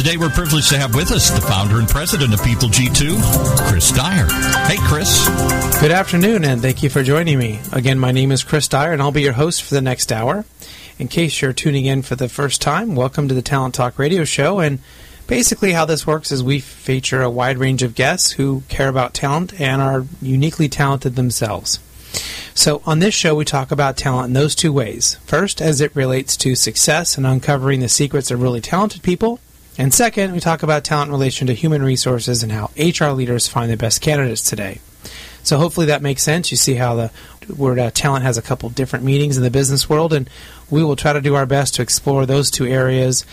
Today, we're privileged to have with us the founder and president of People G2, Chris Dyer. Hey, Chris. Good afternoon, and thank you for joining me. Again, my name is Chris Dyer, and I'll be your host for the next hour. In case you're tuning in for the first time, welcome to the Talent Talk radio show. And basically, how this works is we feature a wide range of guests who care about talent and are uniquely talented themselves. So, on this show, we talk about talent in those two ways. First, as it relates to success and uncovering the secrets of really talented people. And second, we talk about talent in relation to human resources and how HR leaders find the best candidates today. So hopefully that makes sense. You see how the word uh, talent has a couple different meanings in the business world, and we will try to do our best to explore those two areas,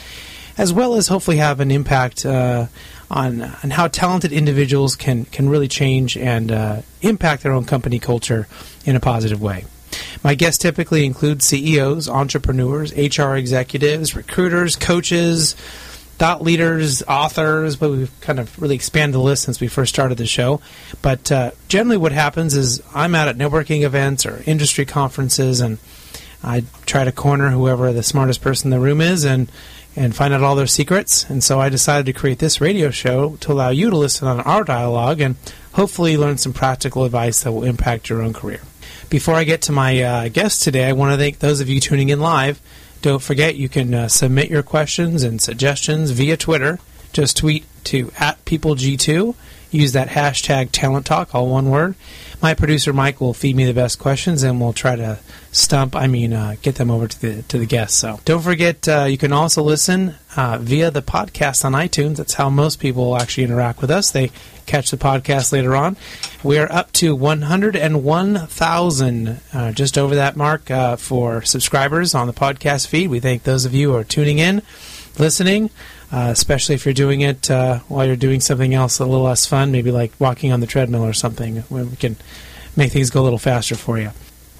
as well as hopefully have an impact uh, on on how talented individuals can can really change and uh, impact their own company culture in a positive way. My guests typically include CEOs, entrepreneurs, HR executives, recruiters, coaches thought leaders, authors, but we've kind of really expanded the list since we first started the show. But uh, generally, what happens is I'm out at networking events or industry conferences, and I try to corner whoever the smartest person in the room is and and find out all their secrets. And so I decided to create this radio show to allow you to listen on our dialogue and hopefully learn some practical advice that will impact your own career. Before I get to my uh, guest today, I want to thank those of you tuning in live. Don't forget you can uh, submit your questions and suggestions via Twitter. Just tweet to at peopleg2. Use that hashtag talent talk, all one word. My producer Mike will feed me the best questions, and we'll try to stump. I mean, uh, get them over to the to the guests. So don't forget, uh, you can also listen uh, via the podcast on iTunes. That's how most people actually interact with us. They catch the podcast later on. We are up to 101,000, uh, just over that mark uh, for subscribers on the podcast feed. We thank those of you who are tuning in, listening, uh, especially if you're doing it uh, while you're doing something else a little less fun, maybe like walking on the treadmill or something. We can make things go a little faster for you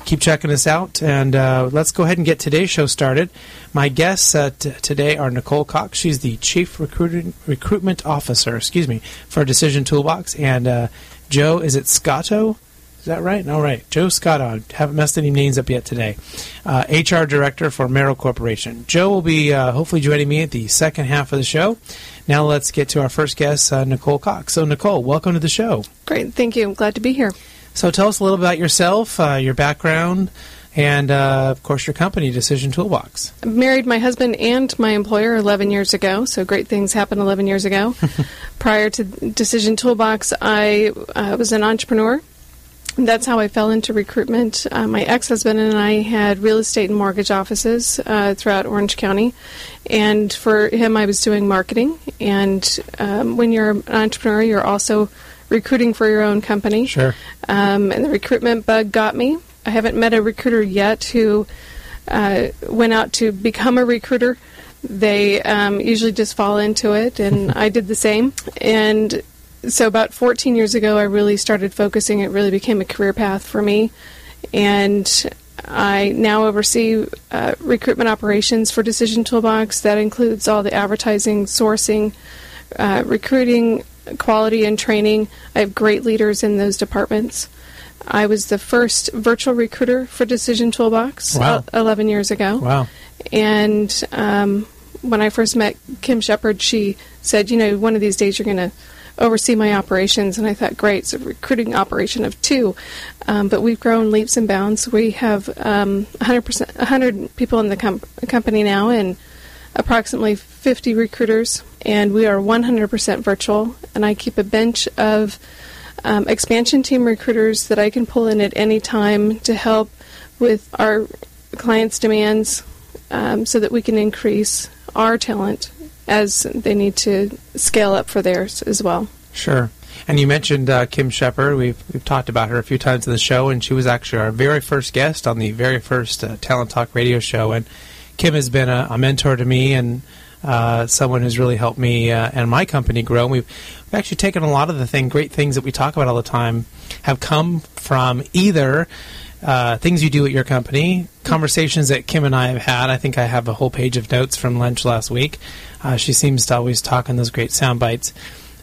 keep checking us out. And uh, let's go ahead and get today's show started. My guests uh, t- today are Nicole Cox. She's the Chief Recruitment Officer, excuse me, for Decision Toolbox. And uh, Joe, is it Scotto? Is that right? All right. Joe Scotto. I haven't messed any names up yet today. HR uh, Director for Merrill Corporation. Joe will be uh, hopefully joining me at the second half of the show. Now let's get to our first guest, uh, Nicole Cox. So, Nicole, welcome to the show. Great. Thank you. I'm glad to be here. So tell us a little about yourself, uh, your background, and uh, of course your company, Decision Toolbox. I married my husband and my employer 11 years ago, so great things happened 11 years ago. Prior to Decision Toolbox, I uh, was an entrepreneur. That's how I fell into recruitment. Uh, my ex husband and I had real estate and mortgage offices uh, throughout Orange County. And for him, I was doing marketing. And um, when you're an entrepreneur, you're also recruiting for your own company. Sure. Um, and the recruitment bug got me. I haven't met a recruiter yet who uh, went out to become a recruiter. They um, usually just fall into it, and I did the same. And so, about 14 years ago, I really started focusing. It really became a career path for me. And I now oversee uh, recruitment operations for Decision Toolbox. That includes all the advertising, sourcing, uh, recruiting, quality and training. I have great leaders in those departments. I was the first virtual recruiter for Decision Toolbox wow. 11 years ago. Wow. And um, when I first met Kim Shepherd, she said, you know, one of these days you're going to oversee my operations. And I thought, great, it's a recruiting operation of two. Um, but we've grown leaps and bounds. We have um, 100%, 100 people in the com- company now and approximately 50 recruiters and we are 100% virtual. And I keep a bench of um, expansion team recruiters that I can pull in at any time to help with our clients' demands um, so that we can increase our talent as they need to scale up for theirs as well. Sure. And you mentioned uh, Kim Shepherd. We've, we've talked about her a few times in the show, and she was actually our very first guest on the very first uh, Talent Talk radio show. And Kim has been a, a mentor to me and uh, someone who's really helped me uh, and my company grow. We've, we've actually taken a lot of the thing, great things that we talk about all the time, have come from either uh, things you do at your company, conversations that Kim and I have had. I think I have a whole page of notes from lunch last week. Uh, she seems to always talk in those great sound bites.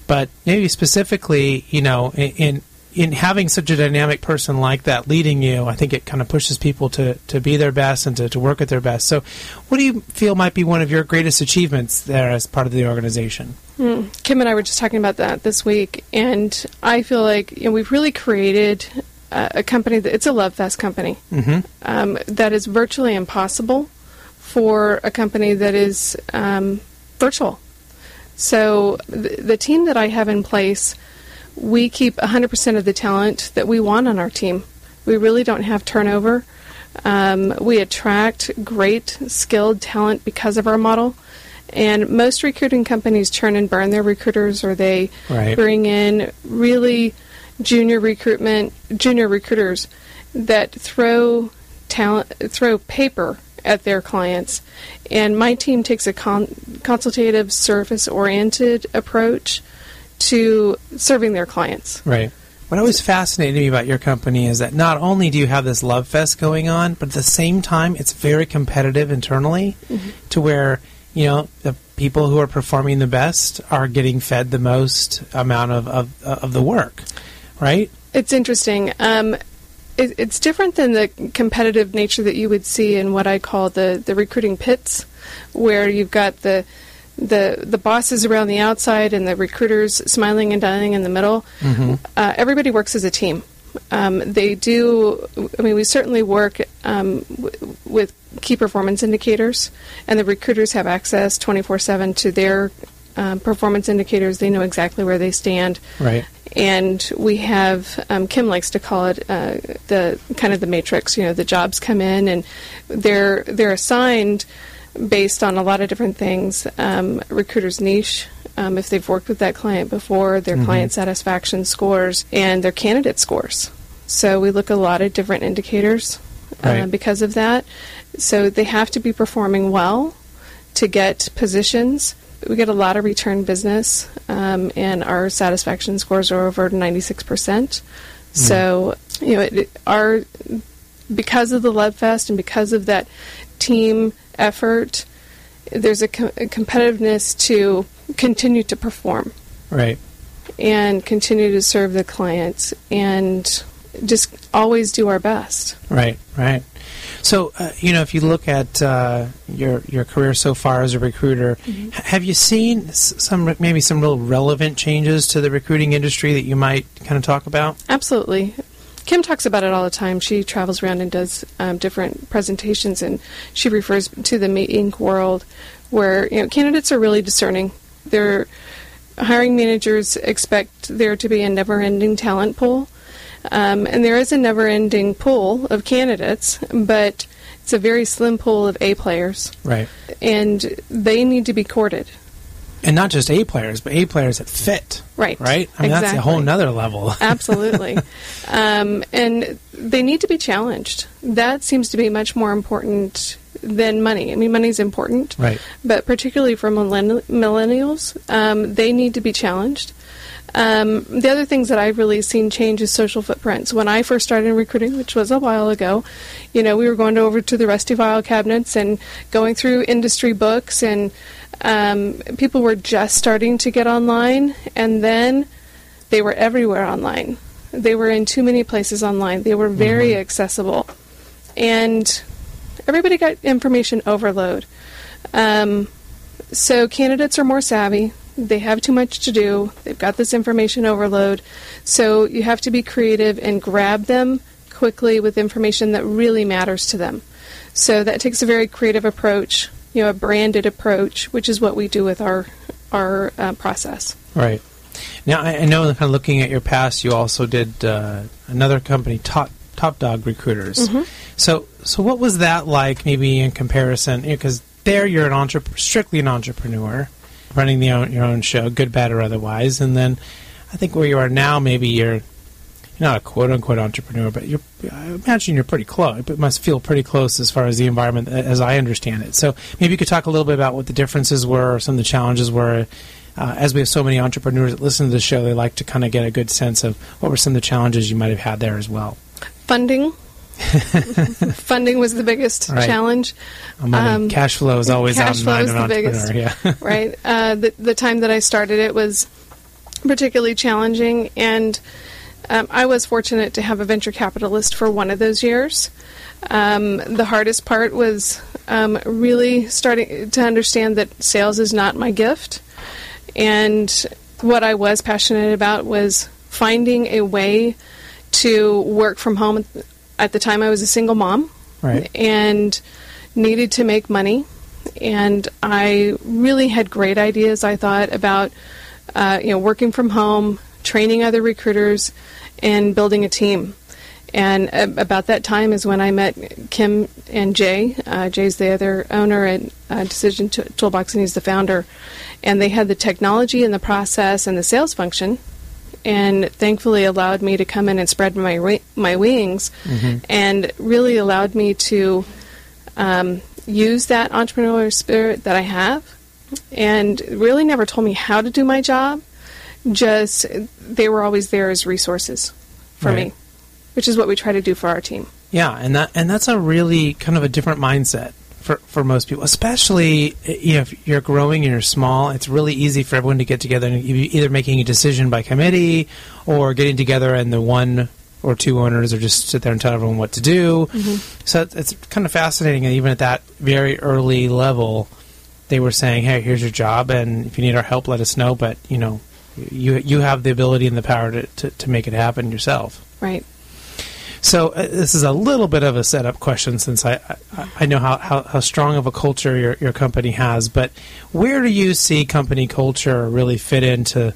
But maybe specifically, you know, in, in in having such a dynamic person like that leading you, I think it kind of pushes people to, to be their best and to, to work at their best. So, what do you feel might be one of your greatest achievements there as part of the organization? Mm. Kim and I were just talking about that this week, and I feel like you know, we've really created a, a company that it's a love fest company Mm-hmm. um, that is virtually impossible for a company that is um, virtual. So the, the team that I have in place, we keep 100% of the talent that we want on our team. We really don't have turnover. Um, we attract great, skilled talent because of our model. And most recruiting companies churn and burn their recruiters, or they Right. bring in really junior recruitment, junior recruiters that throw talent, throw paper at their clients. And my team takes a con- consultative, service-oriented approach to serving their clients. Right. What always fascinated me about your company is that not only do you have this love fest going on, but at the same time, it's very competitive internally mm-hmm. to where, you know, the people who are performing the best are getting fed the most amount of, of, of the work, right? It's interesting. Um, it, it's different than the competitive nature that you would see in what I call the, the recruiting pits, where you've got the the the bosses around the outside and the recruiters smiling and dining in the middle. Uh, everybody works as a team. Um, they do. I mean, we certainly work um, w- with key performance indicators, and the recruiters have access 24/7 to their um, performance indicators. They know exactly where they stand Right. And we have um, Kim likes to call it uh, the kind of the matrix. You know, the jobs come in and they're they're assigned based on a lot of different things. Um, recruiter's niche, um, if they've worked with that client before, their client satisfaction scores, and their candidate scores. So we look at a lot of different indicators uh, because of that. So they have to be performing well to get positions. We get a lot of return business, um, and our satisfaction scores are over 96%. So, you know, it, our because of the Love Fest and because of that team effort, there's a, co- a competitiveness to continue to perform Right. and continue to serve the clients and just always do our best. Right, right. So, uh, you know, if you look at uh, your your career so far as a recruiter, Mm-hmm. have you seen some maybe some real relevant changes to the recruiting industry that you might kind of talk about? Absolutely. Kim talks about it all the time. She travels around and does um, different presentations, and she refers to the Meet Inc. world, where you know candidates are really discerning. Their hiring managers expect there to be a never-ending talent pool, um, and there is a never-ending pool of candidates, but it's a very slim pool of A players, Right. and they need to be courted. And not just A players, but A players that fit. Right. Right. I mean, that's a whole Exactly. nother level. Absolutely. um, and they need to be challenged. That seems to be much more important than money. I mean, money's important, Right. but particularly for millenn- millennials, um, they need to be challenged. Um, the other things that I've really seen change is social footprints. When I first started recruiting, which was a while ago, you know, we were going over to the rusty file cabinets and going through industry books, and um, people were just starting to get online, and then they were everywhere online. They were in too many places online. They were very accessible, and everybody got information overload. Um, so candidates are more savvy. They have too much to do. They've got this information overload. So you have to be creative and grab them quickly with information that really matters to them. So that takes a very creative approach, you know, a branded approach, which is what we do with our our uh, process. Right. Now, I, I know, kind of looking at your past, you also did uh, another company, Top Top Dog Recruiters. Mm-hmm. So, so what was that like, maybe in comparison? Because there, you're an entrepreneur, strictly an entrepreneur, running the own, your own show, good, bad, or otherwise. And then, I think where you are now, maybe you're you're not a quote unquote entrepreneur, but you're I imagine you're pretty close. It must feel pretty close as far as the environment as I understand it. So maybe you could talk a little bit about what the differences were, or some of the challenges were. Uh, as we have so many entrepreneurs that listen to the show, they like to kind of get a good sense of what were some of the challenges you might have had there as well. Funding. Funding was the biggest Right. challenge. Um, cash flow is always cash flow is the biggest. Yeah. right? Uh, the, the time that I started it was particularly challenging, and um, I was fortunate to have a venture capitalist for one of those years. Um, the hardest part was um, really starting to understand that sales is not my gift, and what I was passionate about was finding a way to work from home. At the time, I was a single mom Right. and needed to make money. And I really had great ideas. I thought about, uh, you know, working from home, training other recruiters, and building a team. And uh, about that time is when I met Kim and Jay. Uh, Jay's the other owner at uh, Decision Toolbox, and he's the founder. And they had the technology and the process and the sales function, and thankfully allowed me to come in and spread my wi- my wings, and really allowed me to um, use that entrepreneurial spirit that I have, and really never told me how to do my job. Just they were always there as resources for Right. me, which is what we try to do for our team. Yeah, and that and that's a really kind of a different mindset for for most people, especially you know, if you're growing and you're small. It's really easy for everyone to get together and either making a decision by committee or getting together and the one or two owners or just sit there and tell everyone what to do. Mm-hmm. So it's, it's kind of fascinating. And even at that very early level, they were saying, "Hey, here's your job, and if you need our help, let us know." But you know, you you have the ability and the power to to, to make it happen yourself. Right. So uh, this is a little bit of a setup question since I I, I know how, how, how strong of a culture your, your company has, but where do you see company culture really fit into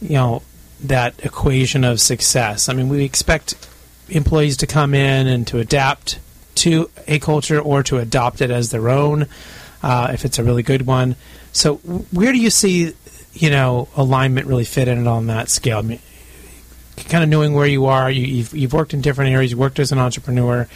you know that equation of success? I mean, we expect employees to come in and to adapt to a culture or to adopt it as their own uh, if it's a really good one. So where do you see you know alignment really fit in on that scale? I mean, kind of knowing where you are. You, you've you've worked in different areas. You worked as an entrepreneur.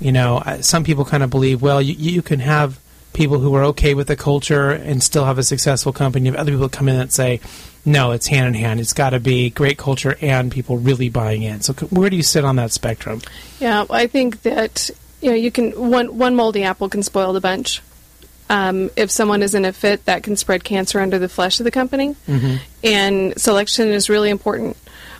You know, some people kind of believe, well, you, you can have people who are okay with the culture and still have a successful company. You have other people come in and say, no, it's hand in hand. It's got to be great culture and people really buying in. So, where do you sit on that spectrum? Yeah, I think that you know you can one one moldy apple can spoil the bunch. Um, if someone isn't a fit, that can spread cancer under the flesh of the company. And selection is really important.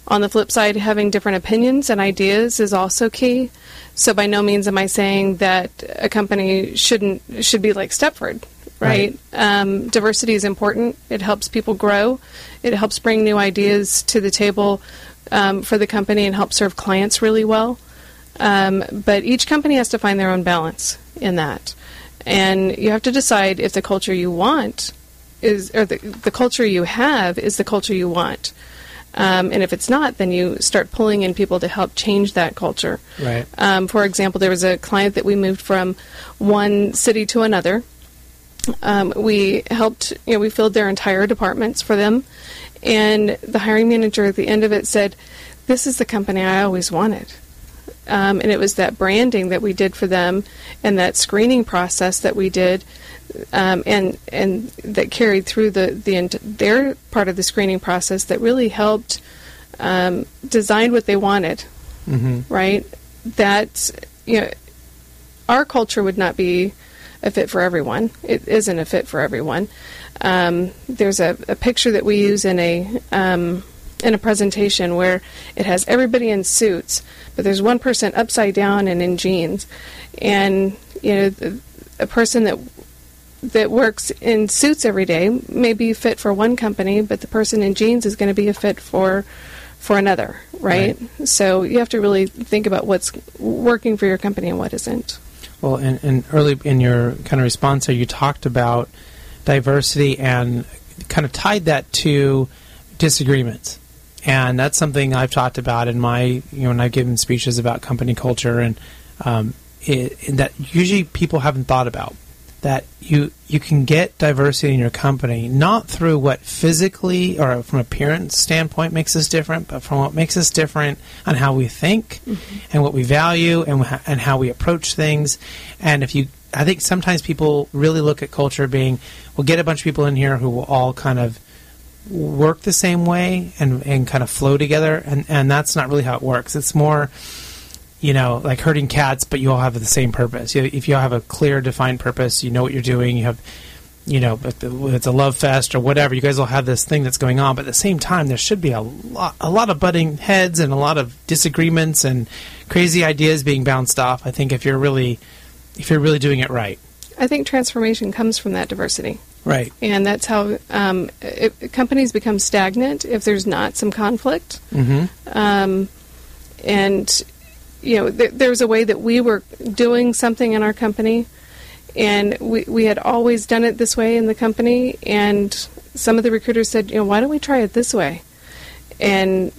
On the flip side, having different opinions and ideas is also key. So by no means am I saying that a company shouldn't should be like Stepford, right? Um, diversity is important. It helps people grow. It helps bring new ideas to the table um, for the company and help serve clients really well. Um, but each company has to find their own balance in that, and you have to decide if the culture you want is or the, the culture you have is the culture you want. Um, and if it's not, then you start pulling in people to help change that culture. Right. Um, for example, there was a client that we moved from one city to another. Um, we helped, you know, we filled their entire departments for them, and the hiring manager at the end of it said, "This is the company I always wanted." Um, and it was that branding that we did for them, and that screening process that we did, um, and and that carried through the the their part of the screening process that really helped um, design what they wanted Mm-hmm. right? That you know, our culture would not be a fit for everyone. It isn't a fit for everyone. Um, there's a, a picture that we use in a um, in a presentation where it has everybody in suits, but there's one person upside down and in jeans, and you know, a person that that works in suits every day may be fit for one company, but the person in jeans is going to be a fit for for another, right? So you have to really think about what's working for your company and what isn't. Well, and, and early in your kind of response there, you talked about diversity and kind of tied that to disagreements. And that's something I've talked about in my, you know, when I've given speeches about company culture and um, it, and that usually people haven't thought about. That you you can get diversity in your company not through what physically or from appearance standpoint makes us different, but from what makes us different on how we think mm-hmm. and what we value and and how we approach things. And if you, I think sometimes people really look at culture being, we'll get a bunch of people in here who will all kind of work the same way and and kind of flow together, and and that's not really how it works. It's more you know, like herding cats, but you all have the same purpose. If you all have a clear, defined purpose, you know what you're doing. You have, you know, it's a love fest or whatever. You guys all have this thing that's going on, but at the same time, there should be a lot, a lot of butting heads and a lot of disagreements and crazy ideas being bounced off. I think if you're really, if you're really doing it right. I think transformation comes from that diversity. Right. And that's how um, it, companies become stagnant if there's not some conflict. Mm-hmm. Um, and you know, th- there was a way that we were doing something in our company, and we, we had always done it this way in the company. And some of the recruiters said, you know, why don't we try it this way? And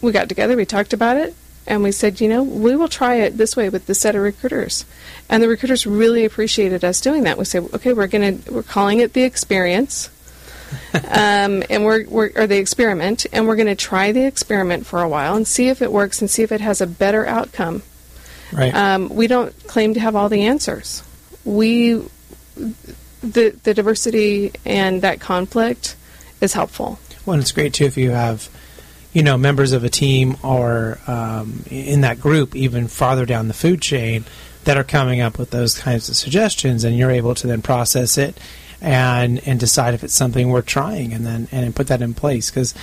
we got together, we talked about it, and we said, you know, we will try it this way with this set of recruiters. And the recruiters really appreciated us doing that. We said, okay, we're gonna we're calling it the experience um, and we're, we're or the experiment, and we're going to try the experiment for a while and see if it works and see if it has a better outcome. Right. Um, we don't claim to have all the answers. We the the diversity and that conflict is helpful. Well, it's great too if you have you know members of a team or um, in that group even farther down the food chain that are coming up with those kinds of suggestions and you're able to then process it and and decide if it's something worth trying, and then and put that in place because.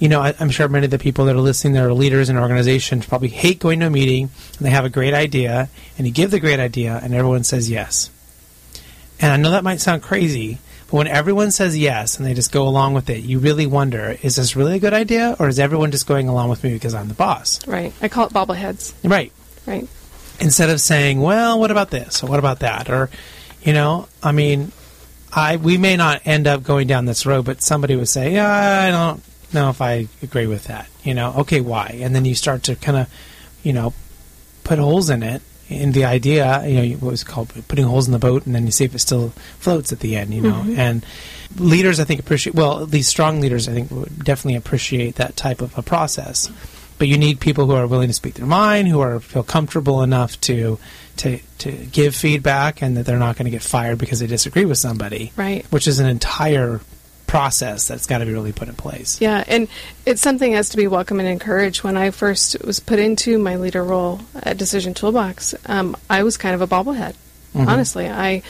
You know, I, I'm sure many of the people that are listening that are leaders in organizations probably hate going to a meeting and they have a great idea and you give the great idea and everyone says yes. And I know that might sound crazy, but when everyone says yes and they just go along with it, you really wonder: is this really a good idea, or is everyone just going along with me because I'm the boss? Right. I call it bobbleheads. Right. Right. Instead of saying, "Well, what about this?" or "What about that?" or, you know, I mean, I we may not end up going down this road, but somebody would say, "Yeah, I don't know if I agree with that." You know, okay, why? And then you start to kind of, you know, put holes in it in the idea. You know, what was called putting holes in the boat, and then you see if it still floats at the end. You know, mm-hmm. and leaders, I think, appreciate. Well, at least strong leaders, I think, would definitely appreciate that type of a process. But you need people who are willing to speak their mind, who are feel comfortable enough to to to give feedback, and that they're not going to get fired because they disagree with somebody. Right. Which is an entire process that's got to be really put in place. Yeah, and it's something that has to be welcome and encouraged. When I first was put into my leader role at Decision Toolbox, um, I was kind of a bobblehead. Mm-hmm. Honestly, I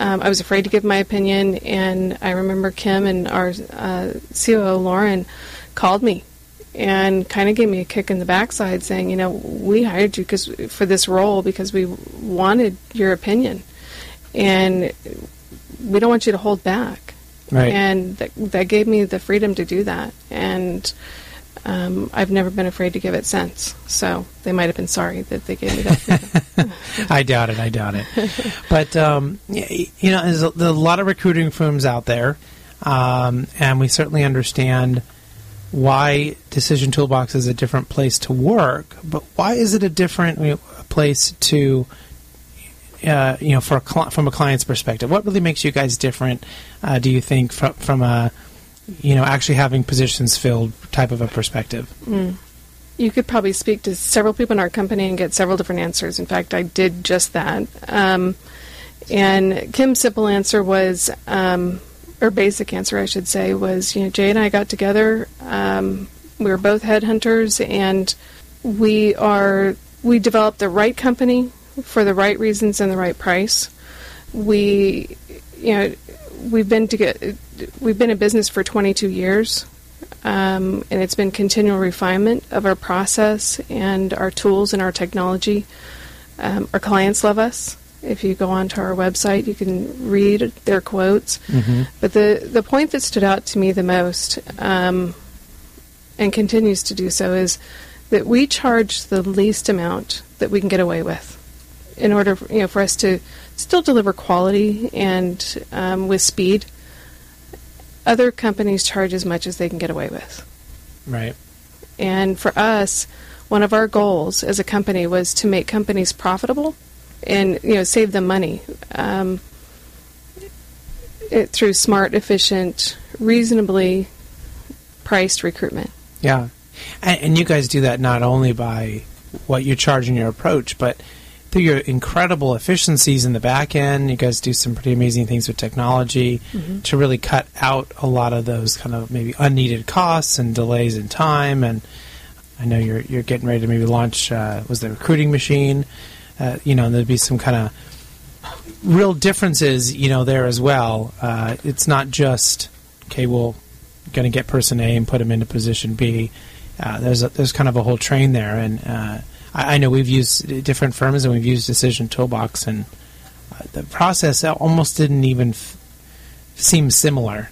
um, I was afraid to give my opinion, and I remember Kim and our uh, COO Lauren called me and kind of gave me a kick in the backside saying, you know, we hired you because for this role because we wanted your opinion, and we don't want you to hold back. Right. And that, that gave me the freedom to do that, and um, I've never been afraid to give it since. So they might have been sorry that they gave me that. I doubt it. I doubt it. but um, you know, there's a, there's a, lot of recruiting firms out there, um, and we certainly understand why Decision Toolbox is a different place to work, but why is it a different you know, place to, uh, you know, for a cl- from a client's perspective? What really makes you guys different? Uh, do you think from from a, you know, actually having positions filled type of a perspective? Mm. You could probably speak to several people in our company and get several different answers. In fact, I did just that. Um, and Kim's simple answer was. Um, or basic answer, I should say, was you know Jay and I got together. Um, we were both headhunters, and we are we developed the right company for the right reasons and the right price. We, you know, we've been to get we've been in business for 22 years, um, and it's been continual refinement of our process and our tools and our technology. Um, our clients love us. If you go onto our website, you can read their quotes. Mm-hmm. But the, the point that stood out to me the most, um, and continues to do so, is that we charge the least amount that we can get away with in order you know, for us to still deliver quality and um, with speed. Other companies charge as much as they can get away with. Right. And for us, one of our goals as a company was to make companies profitable and you know save them money. Um, it through smart, efficient, reasonably priced recruitment. Yeah, and, and you guys do that not only by what you charge in your approach, but through your incredible efficiencies in the back end. You guys do some pretty amazing things with technology Mm-hmm. to really cut out a lot of those kind of maybe unneeded costs and delays in time. And I know you're you're getting ready to maybe launch uh, was the recruiting machine. Uh, you know, there'd be some kind of real differences, you know, there as well. Uh, it's not just okay. Well, going to get person A and put them into position B. Uh, there's a, there's kind of a whole train there, and uh, I, I know we've used different firms and we've used Decision Toolbox, and uh, the process almost didn't even f- seem similar.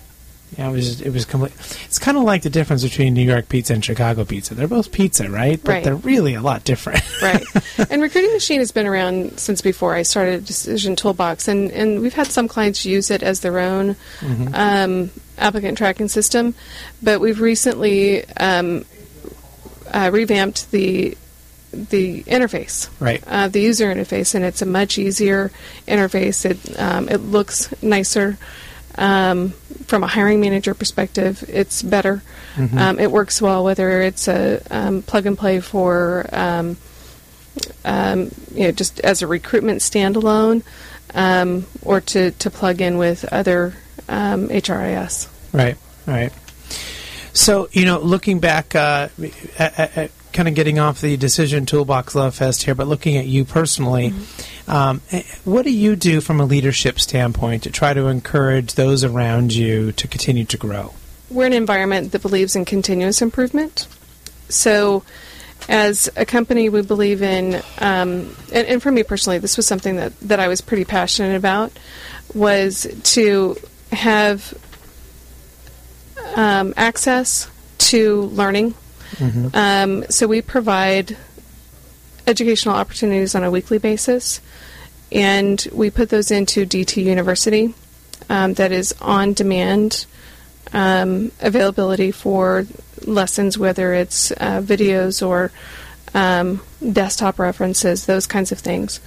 Yeah, it was it was complete. It's kind of like the difference between New York pizza and Chicago pizza. They're both pizza, right? But Right. they're really a lot different. right. And Recruiting Machine has been around since before I started Decision Toolbox, and, and we've had some clients use it as their own um, applicant tracking system, but we've recently um, uh, revamped the the interface, Right. uh, the user interface, and it's a much easier interface. It um, it looks nicer. Um, from a hiring manager perspective, it's better. Um, it works well whether it's a um, plug and play for um, um, you know, just as a recruitment standalone, um, or to, to plug in with other um, HRIS. Right, right. So, you know, looking back uh, at, at kind of getting off the Decision Toolbox Love Fest here, but looking at you personally, um, eh, what do you do from a leadership standpoint to try to encourage those around you to continue to grow? We're an environment that believes in continuous improvement. So, as a company, we believe in, um, and, and for me personally, this was something that, that I was pretty passionate about, was to have um, access to learning. Um, so we provide educational opportunities on a weekly basis, and we put those into DT University. Um, that is on demand um, availability for lessons, whether it's uh, videos or um, desktop references, those kinds of things.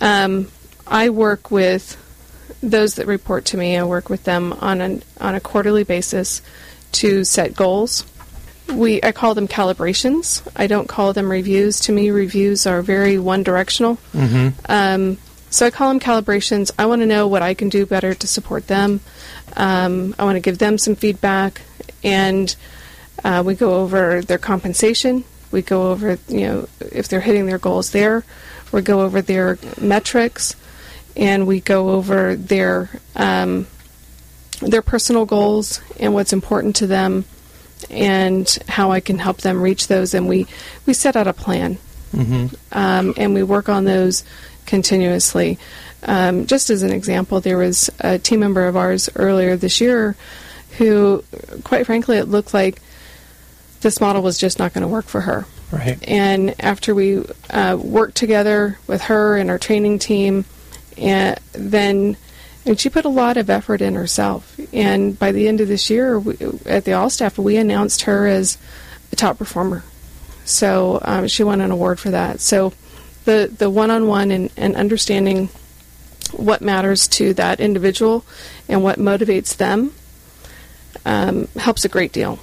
Um, I work with those that report to me. I work with them on an on a quarterly basis to set goals. We I call them calibrations. I don't call them reviews. To me, reviews are very one directional. Um, so I call them calibrations. I want to know what I can do better to support them. Um, I want to give them some feedback, and uh, we go over their compensation. We go over, you know, if they're hitting their goals there. We go over their metrics, and we go over their um, their personal goals and what's important to them, and how I can help them reach those. And we we set out a plan um, and we work on those continuously. Um, just as an example, there was a team member of ours earlier this year who, quite frankly, it looked like this model was just not going to work for her. Right. And after we uh, worked together with her and our training team, and then and she put a lot of effort in herself. And by the end of this year, we, at the All Staff, we announced her as a top performer. So um, she won an award for that. So the the one on one and and understanding what matters to that individual and what motivates them um, helps a great deal.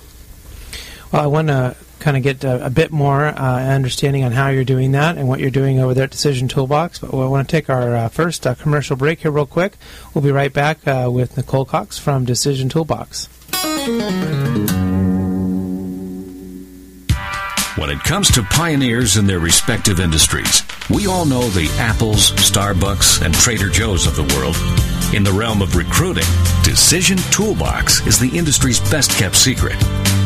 Well, I want to kind of get a, a bit more uh, understanding on how you're doing that and what you're doing over there at Decision Toolbox. But I want to take our uh, first uh, commercial break here, real quick. We'll be right back uh, with Nicole Cox from Decision Toolbox. When it comes to pioneers in their respective industries, we all know the Apples, Starbucks, and Trader Joe's of the world. In the realm of recruiting, Decision Toolbox is the industry's best kept secret.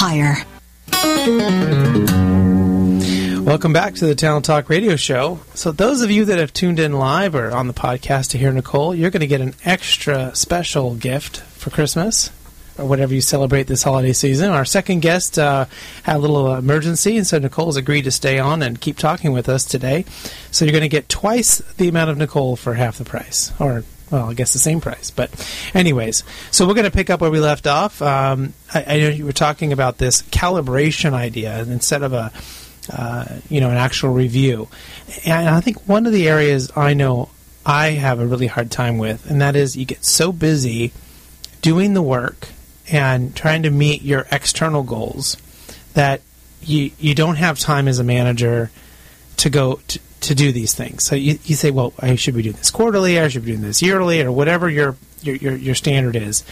hire. Welcome back to the Talent Talk Radio Show. So, those of you that have tuned in live or on the podcast to hear Nicole, you're going to get an extra special gift for Christmas or whatever you celebrate this holiday season. Our second guest uh, had a little emergency, and so Nicole's agreed to stay on and keep talking with us today. So, you're going to get twice the amount of Nicole for half the price, or well, I guess the same price. But, anyways, so we're going to pick up where we left off. Um, I, I know you were talking about this calibration idea, instead of a uh, you know an actual review, and I think one of the areas I know I have a really hard time with, and that is you get so busy doing the work and trying to meet your external goals that you you don't have time as a manager to go to, to do these things. So you, you say, well, I should be doing this quarterly, I should be doing this yearly, or whatever your your, your, your standard is.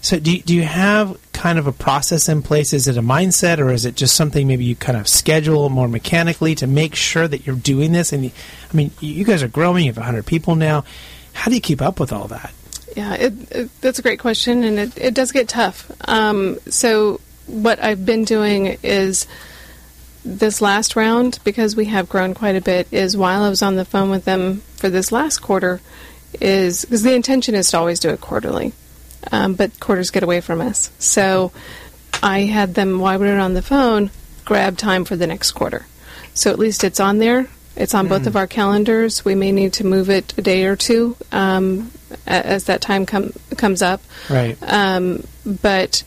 So do do you have kind of a process in place? Is it a mindset, or is it just something maybe you kind of schedule more mechanically to make sure that you're doing this? And I mean, you guys are growing. You have 100 people now. How do you keep up with all that? Yeah, it, it, that's a great question, and it, it does get tough. Um, so, what I've been doing is this last round, because we have grown quite a bit, is while I was on the phone with them for this last quarter, is because the intention is to always do it quarterly, um, but quarters get away from us. So, I had them while we were on the phone grab time for the next quarter. So at least it's on there. It's on both of our calendars. We may need to move it a day or two um, as that time com- comes up. Right. Um, but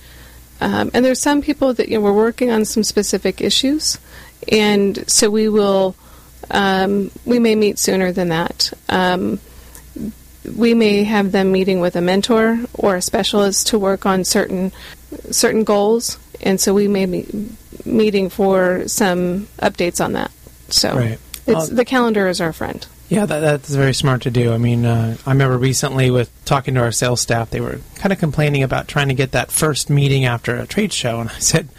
um, and there's some people that you know we're working on some specific issues, and so we will um, we may meet sooner than that. Um, we may have them meeting with a mentor or a specialist to work on certain certain goals, and so we may be meeting for some updates on that. So Right. it's Uh, the calendar is our friend. Yeah, that, that's very smart to do. I mean, uh, I remember recently with talking to our sales staff, they were kind of complaining about trying to get that first meeting after a trade show, and I said,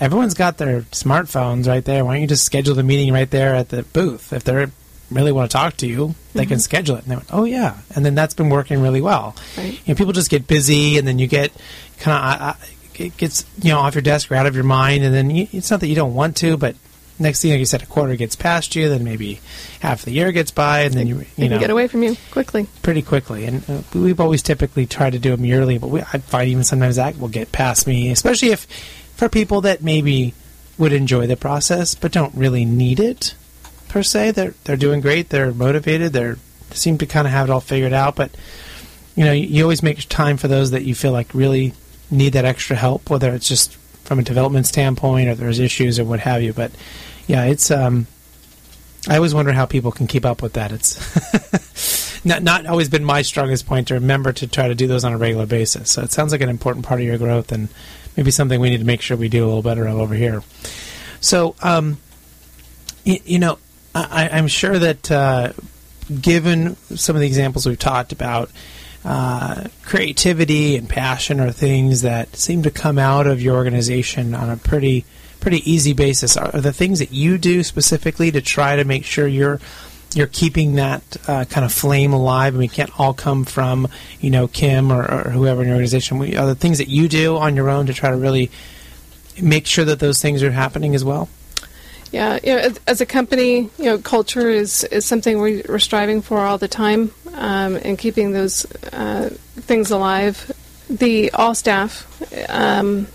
everyone's got their smartphones right there. Why don't you just schedule the meeting right there at the booth? If they really want to talk to you, they can schedule it. And they went, oh yeah, and then that's been working really well. Right. You know, people just get busy, and then you get kind of uh, it gets you know off your desk or out of your mind, and then you, it's not that you don't want to, but next thing like you said, a quarter gets past you, then maybe half the year gets by, and then you you know get away from you quickly. pretty quickly. And uh, we've always typically tried to do them yearly, but we, I find even sometimes that will get past me, especially if for people that maybe would enjoy the process but don't really need it per se. They're they're doing great. They're motivated. They're they seem to kind of have it all figured out. But you know, you, you always make time for those that you feel like really need that extra help, whether it's just from a development standpoint or there's issues or what have you. But yeah, it's um, I always wonder how people can keep up with that. It's not not always been my strongest point to remember to try to do those on a regular basis. So it sounds like an important part of your growth, and maybe something we need to make sure we do a little better of over here. So, um, y- you know, I, I'm sure that uh, given some of the examples we've talked about, uh, creativity and passion are things that seem to come out of your organization on a pretty pretty easy basis. Are, are the things that you do specifically to try to make sure you're you're keeping that uh, kind of flame alive, and we can't all come from you know Kim or, or whoever in your organization. We, are the things that you do on your own to try to really make sure that those things are happening as well? Yeah, you know, as, as a company, you know, culture is, is something we, we're striving for all the time, um, and keeping those uh, things alive. The all staff um,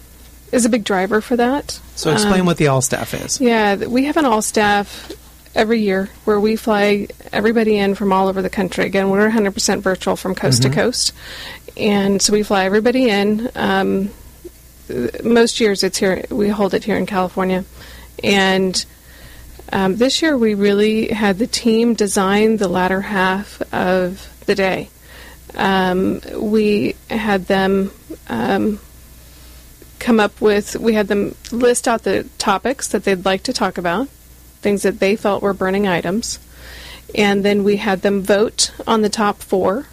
is a big driver for that. So explain Um, what the all staff is. Yeah, we have an all staff every year where we fly everybody in from all over the country. Again, we're 100% virtual from coast to coast. And so we fly everybody in. Um, most years it's here, we hold it here in California. And um, this year we really had the team design the latter half of the day. Um, we had them um, come up with, we had them list out the topics that they'd like to talk about, things that they felt were burning items. And then we had them vote on the top 4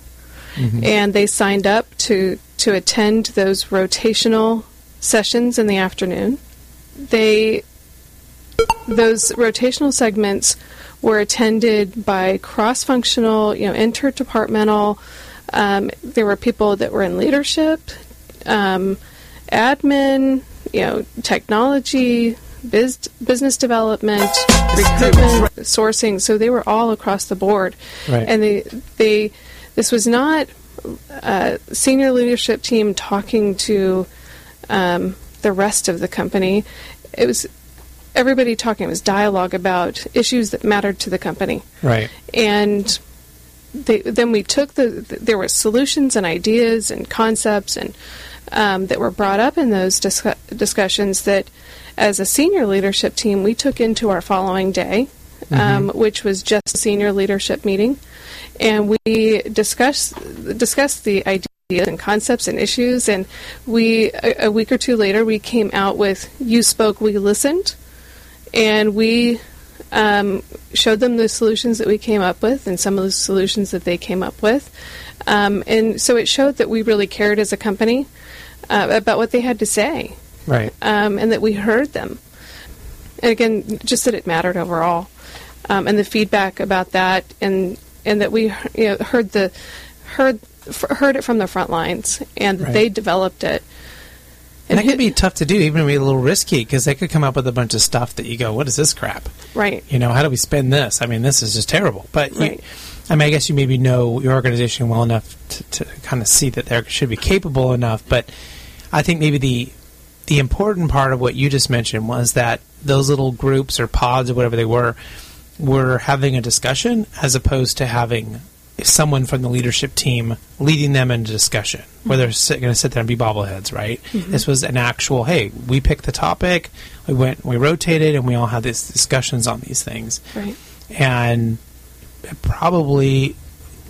and they signed up to, to attend those rotational sessions in the afternoon. They those rotational segments were attended by cross-functional, you know, interdepartmental. Um, there were people that were in leadership, um, admin, you know, technology, biz, business development, recruitment, sourcing. So they were all across the board, Right. and they they this was not a senior leadership team talking to um, the rest of the company. It was everybody talking. It was dialogue about issues that mattered to the company, Right. and they, then we took the. There were solutions and ideas and concepts and um, that were brought up in those discu- discussions that, as a senior leadership team, we took into our following day, um, which was just a senior leadership meeting, and we discussed discussed the ideas and concepts and issues. And we a, a week or two later, we came out with "You spoke, we listened," and we um, showed them the solutions that we came up with and some of the solutions that they came up with. Um, and so it showed that we really cared as a company uh, about what they had to say Right. um, and that we heard them. And again, just that it mattered overall. Um, and the feedback about that and and that we you know, heard the heard f- heard it from the front lines and that Right. they developed it. And that could be tough to do, even be a little risky, because they could come up with a bunch of stuff that you go, "What is this crap?" right. You know, how do we spend this? I mean, this is just terrible. But Right. you, I mean, I guess you maybe know your organization well enough to, to kind of see that they should be capable enough. But I think maybe the the important part of what you just mentioned was that those little groups or pods or whatever they were were having a discussion as opposed to having someone from the leadership team leading them in a discussion where they're sit, going to sit there and be bobbleheads, right? Mm-hmm. This was an actual, hey, we picked the topic, we went, we rotated, and we all had these discussions on these things Right. and probably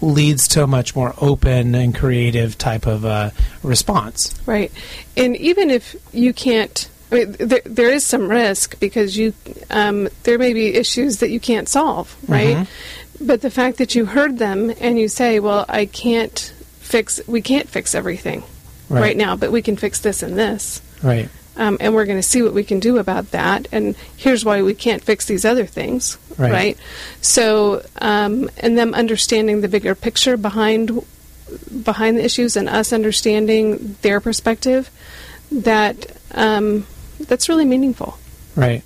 leads to a much more open and creative type of uh, response. Right. And even if you can't, I mean, there, there is some risk because you, um, there may be issues that you can't solve, right? But the fact that you heard them and you say, well, I can't fix, we can't fix everything Right. right, now, but we can fix this and this. Right. Um, and we're going to see what we can do about that. And here's why we can't fix these other things, Right. right? So, um, and them understanding the bigger picture behind behind the issues, and us understanding their perspective, that um, that's really meaningful. Right.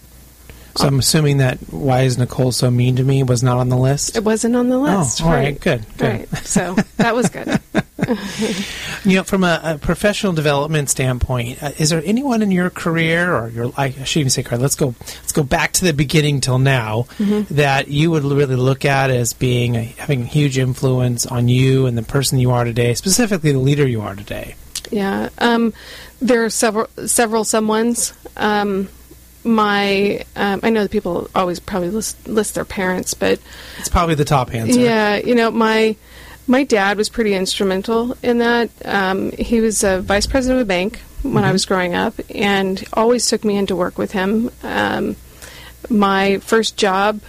So I'm assuming that why is Nicole so mean to me was not on the list. It wasn't on the list. Oh, all right, good, good. Right. So that was good. You know, from a, a professional development standpoint, uh, is there anyone in your career or your I should even say career? Let's go. Let's go back to the beginning till now that you would really look at as being a, having a huge influence on you and the person you are today, specifically the leader you are today. Yeah, um, there are several several someones. Um, my um, I know that people always probably list, list their parents, but It's probably the top answer. yeah, you know my my dad was pretty instrumental in that. Um, he was a vice president of a bank when I was growing up, and always took me in to work with him. Um, my first job,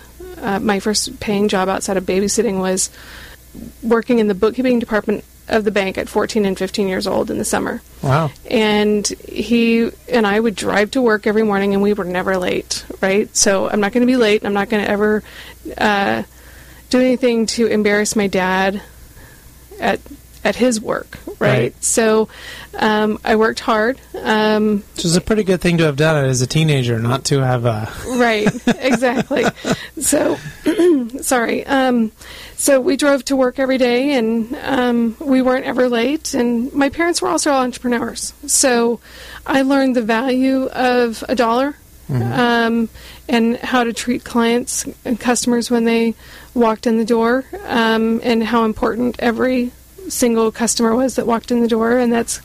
uh, my first paying job outside of babysitting was working in the bookkeeping department of the bank at 14 and 15 years old in the summer. Wow. And he and I would drive to work every morning, and we were never late, right? So I'm not going to be late. I'm not going to ever uh, do anything to embarrass my dad at at his work, right? Right. So um, I worked hard. Um, Which is a pretty good thing to have done it as a teenager, not to have uh, right exactly so sorry um, so we drove to work every day and um, we weren't ever late and my parents were also all entrepreneurs so i learned the value of a dollar um, and how to treat clients and customers when they walked in the door um, and how important every single customer was that walked in the door and that's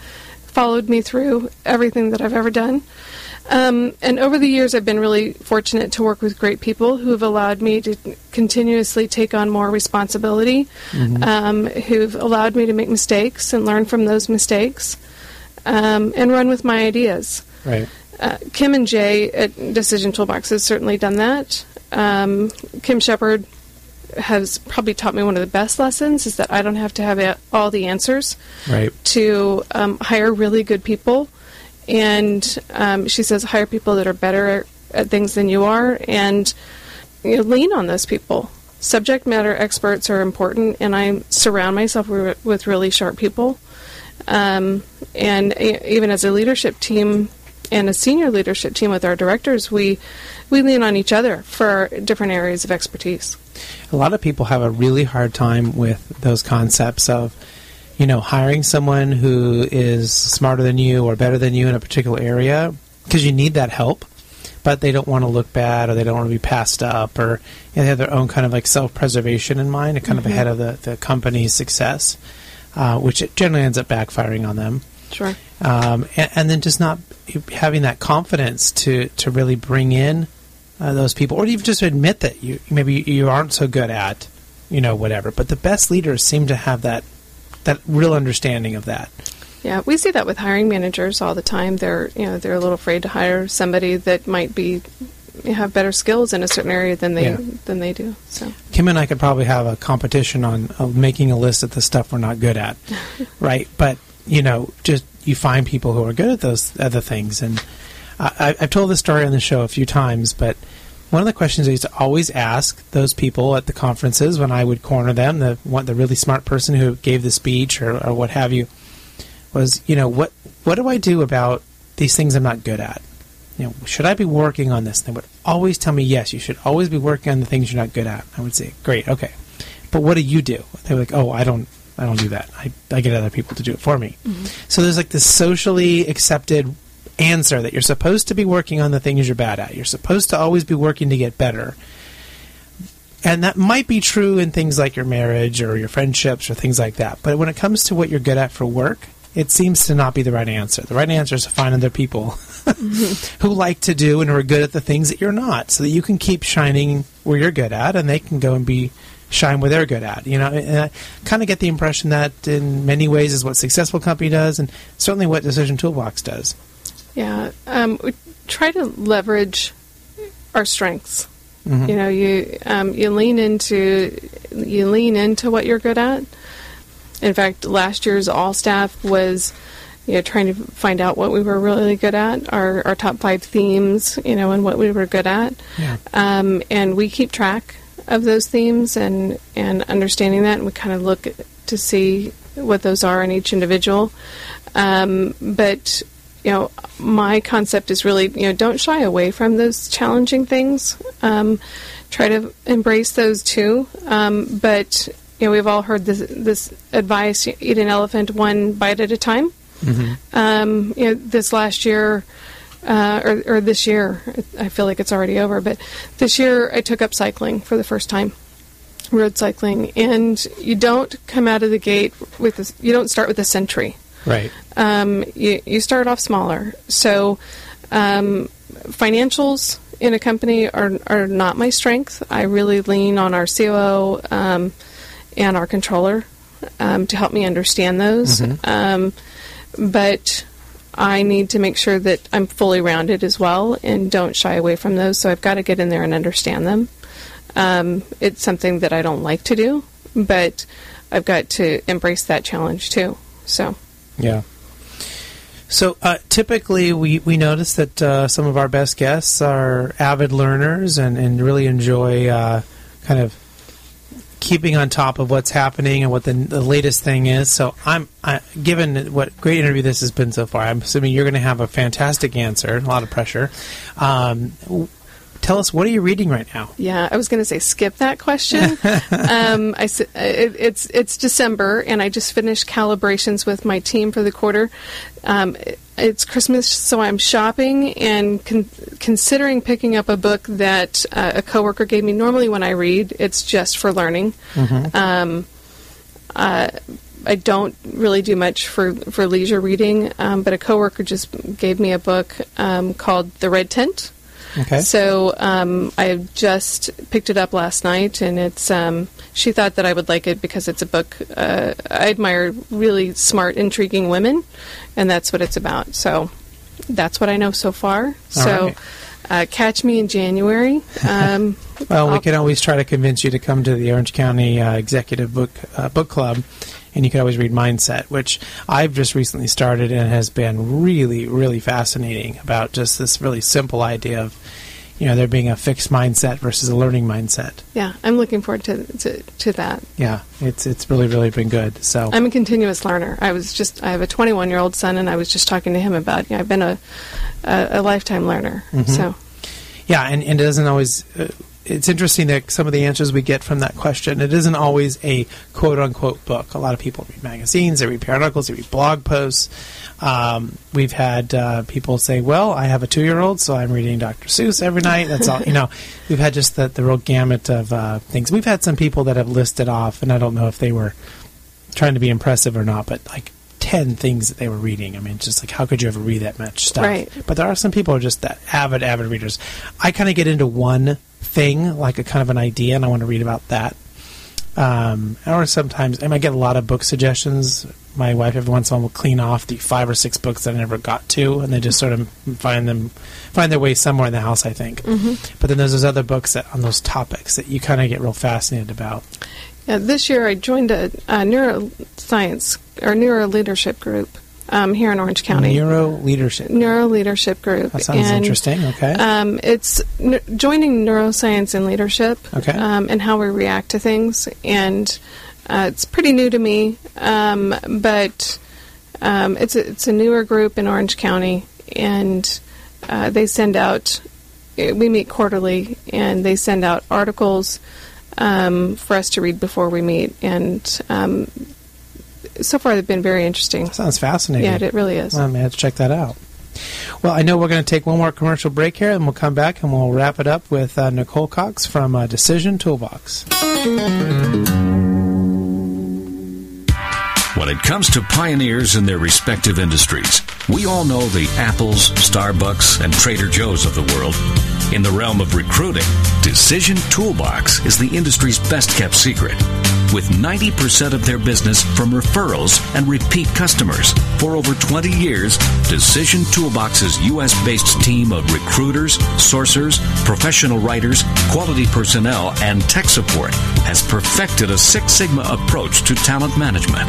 followed me through everything that i've ever done Um, and over the years, I've been really fortunate to work with great people who have allowed me to continuously take on more responsibility, um, who've allowed me to make mistakes and learn from those mistakes, um, and run with my ideas. Right. Uh, Kim and Jay at Decision Toolbox has certainly done that. Um, Kim Shepherd has probably taught me one of the best lessons is that I don't have to have a- all the answers Right. to um, hire really good people. And um, she says hire people that are better at things than you are, and you know, lean on those people. Subject matter experts are important, and I surround myself wi- with really sharp people. Um, and even as a leadership team and a senior leadership team with our directors, we we lean on each other for different areas of expertise. A lot of people have a really hard time with those concepts of, you know, hiring someone who is smarter than you or better than you in a particular area because you need that help, but they don't want to look bad or they don't want to be passed up or you know, they have their own kind of like self preservation in mind and kind of ahead of the, the company's success, uh, which it generally ends up backfiring on them. Sure. um, and, and then just not having that confidence to to really bring in uh, those people, or even just admit that you maybe you aren't so good at, you know, whatever. But the best leaders seem to have that that real understanding of that. Yeah, we see that with hiring managers all the time. They're you know they're a little afraid to hire somebody that might be have better skills in a certain area than they Yeah. than they do. So Kim and I could probably have a competition on uh, making a list of the stuff we're not good at, right? But you know, just you find people who are good at those other things, and I, I've told this story on the show a few times. But one of the questions I used to always ask those people at the conferences when I would corner them, the one, the really smart person who gave the speech or, or what have you, was you know what what do I do about these things I'm not good at? You know, should I be working on this? And they would always tell me, yes, you should always be working on the things you're not good at. I would say, great, okay. But what do you do? They were like, oh, I don't, I don't do that. I, I get other people to do it for me. Mm-hmm. So there's like this socially accepted answer that you're supposed to be working on the things you're bad at. You're supposed to always be working to get better. And that might be true in things like your marriage or your friendships or things like that. But when it comes to what you're good at for work, it seems to not be the right answer. The right answer is to find other people who like to do and who are good at the things that you're not, so that you can keep shining where you're good at, and they can go and be shine where they're good at. You know, and I kind of get the impression that in many ways is what successful company does, and certainly what Decision Toolbox does. Yeah, um, we try to leverage our strengths. Mhm. You know, you um, you lean into you lean into what you're good at. In fact, last year's all staff was you know trying to find out what we were really good at, our our top five themes, you know, and what we were good at. Yeah. Um, and we keep track of those themes and and understanding that, and we kind of look to see what those are in each individual. Um, but you know, my concept is really you know don't shy away from those challenging things. Um, try to embrace those too. Um, but you know, we've all heard this this advice: eat an elephant one bite at a time. Um, you know, this last year, uh, or, or this year, I feel like it's already over, but this year I took up cycling for the first time, road cycling, and you don't come out of the gate with this, you don't start with a century. Right. Um, you, you start off smaller. So, um, financials in a company are, are not my strength. I really lean on our COO um, and our controller um, to help me understand those. Um, but I need to make sure that I'm fully rounded as well and don't shy away from those. So I've got to get in there and understand them. Um, it's something that I don't like to do, but I've got to embrace that challenge too. So. Yeah. So uh, typically, we, we notice that uh, some of our best guests are avid learners and, and really enjoy uh, kind of keeping on top of what's happening and what the, the latest thing is. So I'm I, given what great interview this has been so far. I'm assuming you're going to have a fantastic answer. A lot of pressure. Um, tell us what are you reading right now? Yeah, I was going to say skip that question. um, I, s- it, it's it's December, and I just finished calibrations with my team for the quarter. Um, it- it's Christmas, so I'm shopping and con- considering picking up a book that uh, a coworker gave me. Normally, when I read, it's just for learning. Um, uh, I don't really do much for for leisure reading, um, but a coworker just gave me a book um, called The Red Tent. Okay. So um, I just picked it up last night, and it's. Um, she thought that I would like it because it's a book. Uh, I admire really smart, intriguing women, and that's what it's about. So that's what I know so far. so right. uh, catch me in January. Um, Well, we I'll- can always try to convince you to come to the Orange County uh, Executive Book uh, Book Club, and you can always read Mindset, which I've just recently started and has been really, really fascinating about just this really simple idea of, you know, there being a fixed mindset versus a learning mindset. yeah, I'm looking forward to, to to that. Yeah, it's it's really, really been good. So I'm a continuous learner. I was just I have a 21 year old son, and I was just talking to him about. You know, I've been a a, a lifetime learner. So Yeah, and, and it doesn't always. Uh, it's interesting that some of the answers we get from that question, it isn't always a quote unquote book. A lot of people read magazines, they read periodicals, they read blog posts. Um, we've had uh, people say, "Well, I have a two year old, so I'm reading Dr. Seuss every night." That's all. You know, we've had just the, the real gamut of uh, things. We've had some people that have listed off, and I don't know if they were trying to be impressive or not, but like. 10 things that they were reading. I mean, just like, how could you ever read that much stuff? Right. But there are some people who are just that avid, avid readers. I kind of get into one thing, like a kind of an idea, and I want to read about that. Um, or sometimes, and I might get a lot of book suggestions. My wife every once in a while will clean off the five or six books that I never got to, and they just sort of find them, find their way somewhere in the house. I think. But then there's those other books that on those topics that you kind of get real fascinated about. yeah, this year I joined a, a neuroscience or neuro leadership group um, here in Orange County. Neuro leadership. Neuro leadership group. That sounds And, interesting. Okay. Um, it's n- joining neuroscience and leadership Okay. um, and how we react to things. And uh, it's pretty new to me, um, but um, it's, a, it's a newer group in Orange County. And uh, they send out, we meet quarterly, and they send out articles um, for us to read before we meet. And um, so far, they've been very interesting. Sounds fascinating. Yeah, it really is. Well, I may have to check that out. Well, I know we're going to take one more commercial break here, and we'll come back and we'll wrap it up with uh, Nicole Cox from uh, Decision Toolbox. When it comes to pioneers in their respective industries, we all know the Apples, Starbucks, and Trader Joe's of the world. In the realm of recruiting, Decision Toolbox is the industry's best kept secret. With 90% of their business from referrals and repeat customers. For over 20 years, Decision Toolbox's U.S. based team of recruiters, sourcers, professional writers, quality personnel, and tech support has perfected a Six Sigma approach to talent management.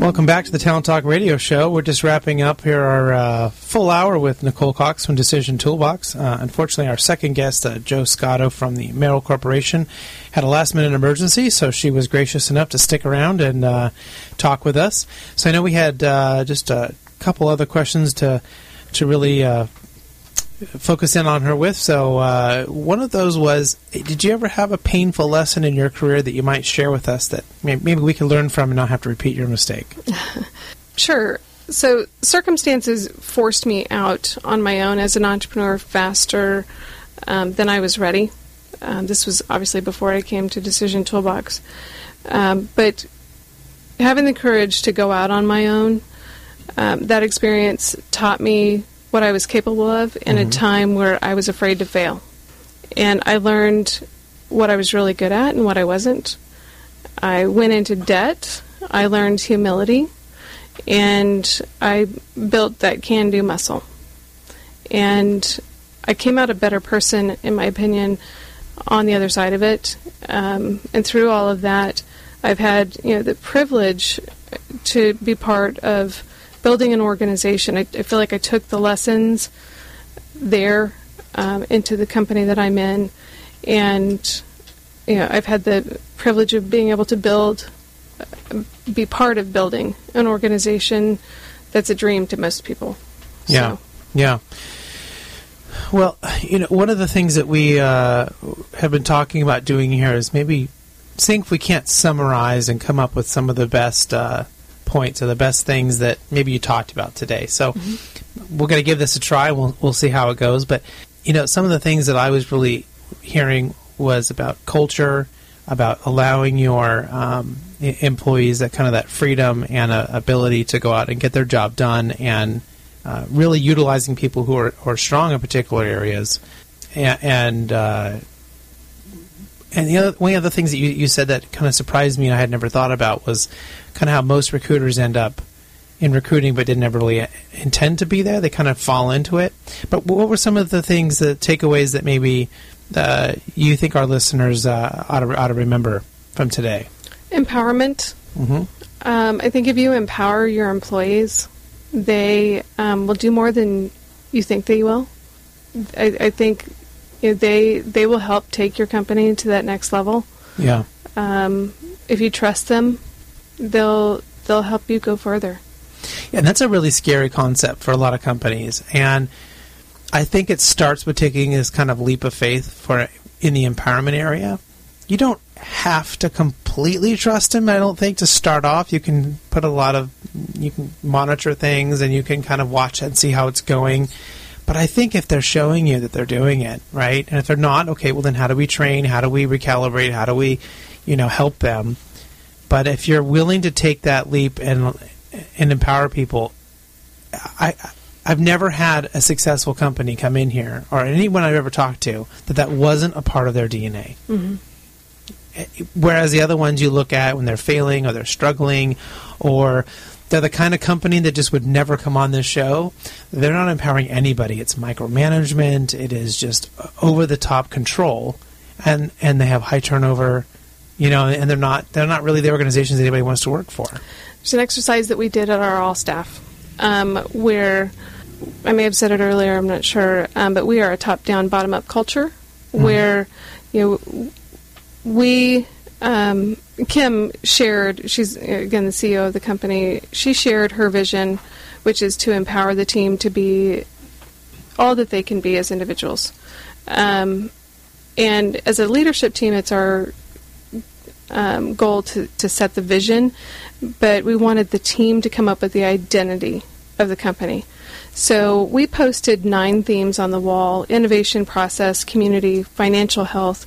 Welcome back to the Talent Talk Radio Show. We're just wrapping up here our uh, full hour with Nicole Cox from Decision Toolbox. Uh, unfortunately, our second guest, uh, Joe Scotto from the Merrill Corporation, had a last minute emergency, so she was gracious enough to stick around and uh, talk with us. So I know we had uh, just a couple other questions to to really uh, focus in on her with. So uh, one of those was, did you ever have a painful lesson in your career that you might share with us that maybe we can learn from and not have to repeat your mistake? Sure. So circumstances forced me out on my own as an entrepreneur faster um, than I was ready. Um, this was obviously before I came to Decision Toolbox. Um, but having the courage to go out on my own, um, that experience taught me what I was capable of in a time where I was afraid to fail. And I learned what I was really good at and what I wasn't. I went into debt. I learned humility, and I built that can-do muscle. And I came out a better person, in my opinion, on the other side of it. Um, and through all of that, I've had you know the privilege to be part of building an organization. I, I feel like I took the lessons there um, into the company that I'm in, and you know I've had the privilege of being able to build, uh, be part of building an organization that's a dream to most people. Yeah, So, yeah. Well, you know, one of the things that we uh, have been talking about doing here is maybe seeing if we can't summarize and come up with some of the best uh, points or the best things that maybe you talked about today. So we're going to give this a try. We'll we'll see how it goes. But you know, some of the things that I was really hearing was about culture, about allowing your um, employees that kind of that freedom and uh, ability to go out and get their job done, and uh, really utilizing people who are, who are strong in particular areas, and. and uh, and the other, one of the things that you, you said that kind of surprised me and I had never thought about was kind of how most recruiters end up in recruiting but didn't ever really intend to be there. They kind of fall into it. But what were some of the things, the takeaways that maybe uh, you think our listeners uh, ought, to, ought to remember from today? empowerment. hmm Um, I think if you empower your employees, they um, will do more than you think they will. I, I think they they will help take your company to that next level. Yeah. Um, if you trust them, they'll they'll help you go further. Yeah, and that's a really scary concept for a lot of companies. And I think it starts with taking this kind of leap of faith for in the empowerment area. You don't have to completely trust him. I don't think to start off. You can put a lot of you can monitor things and you can kind of watch and see how it's going. But I think if they're showing you that they're doing it right, and if they're not, okay, well then how do we train? How do we recalibrate? How do we, you know, help them? But if you're willing to take that leap and and empower people, I I've never had a successful company come in here or anyone I've ever talked to that that wasn't a part of their DNA. Mm-hmm. Eh, whereas the other ones you look at when they're failing or they're struggling or they're the kind of company that just would never come on this show. They're not empowering anybody. It's micromanagement. It is just over the top control, and and they have high turnover, you know, and they're not they're not really the organizations anybody wants to work for. There's an exercise that we did at our all staff um, where I may have said it earlier, I'm not sure, um, but we are a top down, bottom up culture where you know we um, Kim shared. She's again the CEO of the company. She shared her vision, which is to empower the team to be all that they can be as individuals. Um, and as a leadership team, it's our um, goal to, to set the vision, but we wanted the team to come up with the identity of the company. So we posted nine themes on the wall innovation, process, community, financial health,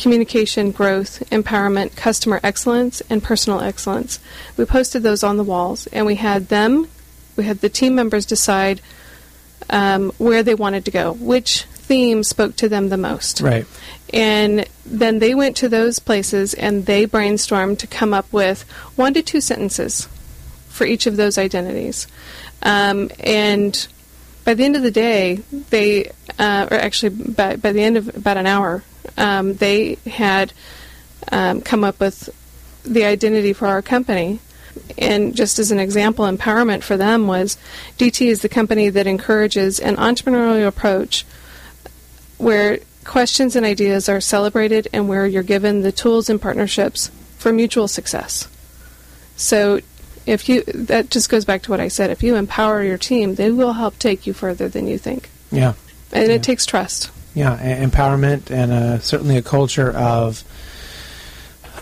communication, growth, empowerment, customer excellence, and personal excellence. We posted those on the walls, and we had them, we had the team members decide um, where they wanted to go, which theme spoke to them the most. Right. And then they went to those places and they brainstormed to come up with one to two sentences for each of those identities. Um, and by the end of the day, they, uh, or actually by, by the end of about an hour, um, they had um, come up with the identity for our company. And just as an example, empowerment for them was DT is the company that encourages an entrepreneurial approach where questions and ideas are celebrated and where you're given the tools and partnerships for mutual success. So if you that just goes back to what I said, if you empower your team, they will help take you further than you think. Yeah. And Yeah. it takes trust. Yeah, empowerment and uh, certainly a culture of,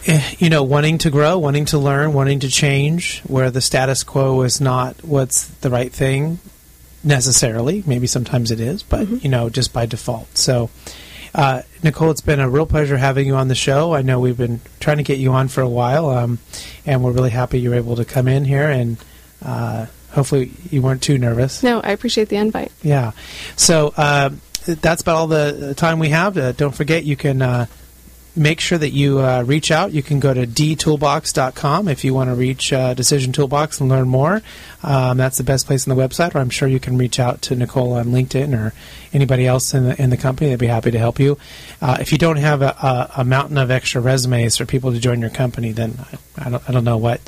eh, you know, wanting to grow, wanting to learn, wanting to change, where the status quo is not what's the right thing necessarily. Maybe sometimes it is, but, you know, just by default. So, uh, Nicole, it's been a real pleasure having you on the show. I know we've been trying to get you on for a while, um, and we're really happy you were able to come in here and uh, hopefully you weren't too nervous. No, I appreciate the invite. Yeah. So uh, that's about all the time we have. Uh, don't forget, you can uh, make sure that you uh, reach out. You can go to dtoolbox.com if you want to reach uh, Decision Toolbox and learn more. Um, that's the best place on the website, or I'm sure you can reach out to Nicole on LinkedIn or anybody else in the, in the company. They'd be happy to help you. Uh, if you don't have a, a, a, mountain of extra resumes for people to join your company, then I, I don't, I don't know what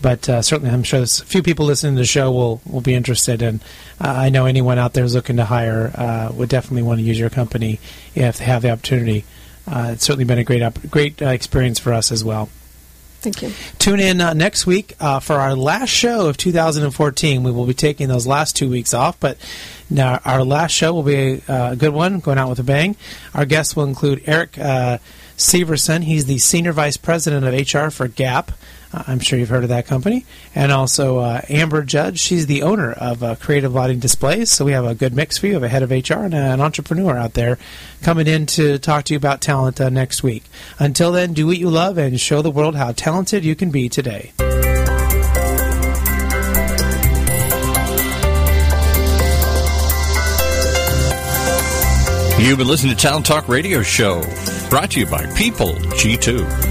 but uh, certainly I'm sure a few people listening to the show will, will be interested. And uh, I know anyone out there who's looking to hire uh, would definitely want to use your company if they have the opportunity. Uh, it's certainly been a great op- great uh, experience for us as well. Thank you. Tune in uh, next week uh, for our last show of 2014. We will be taking those last two weeks off, but now our last show will be a, a good one, going out with a bang. Our guests will include Eric uh, Severson. He's the Senior Vice President of HR for Gap. Uh, I'm sure you've heard of that company. And also uh, Amber Judge. She's the owner of uh, Creative Lighting Displays. So we have a good mix for you of a head of HR and an entrepreneur out there coming in to talk to you about talent uh, next week. Until then, do what you love and show the world how talented you can be today. You've been listening to Talent Talk Radio Show, brought to you by People G2.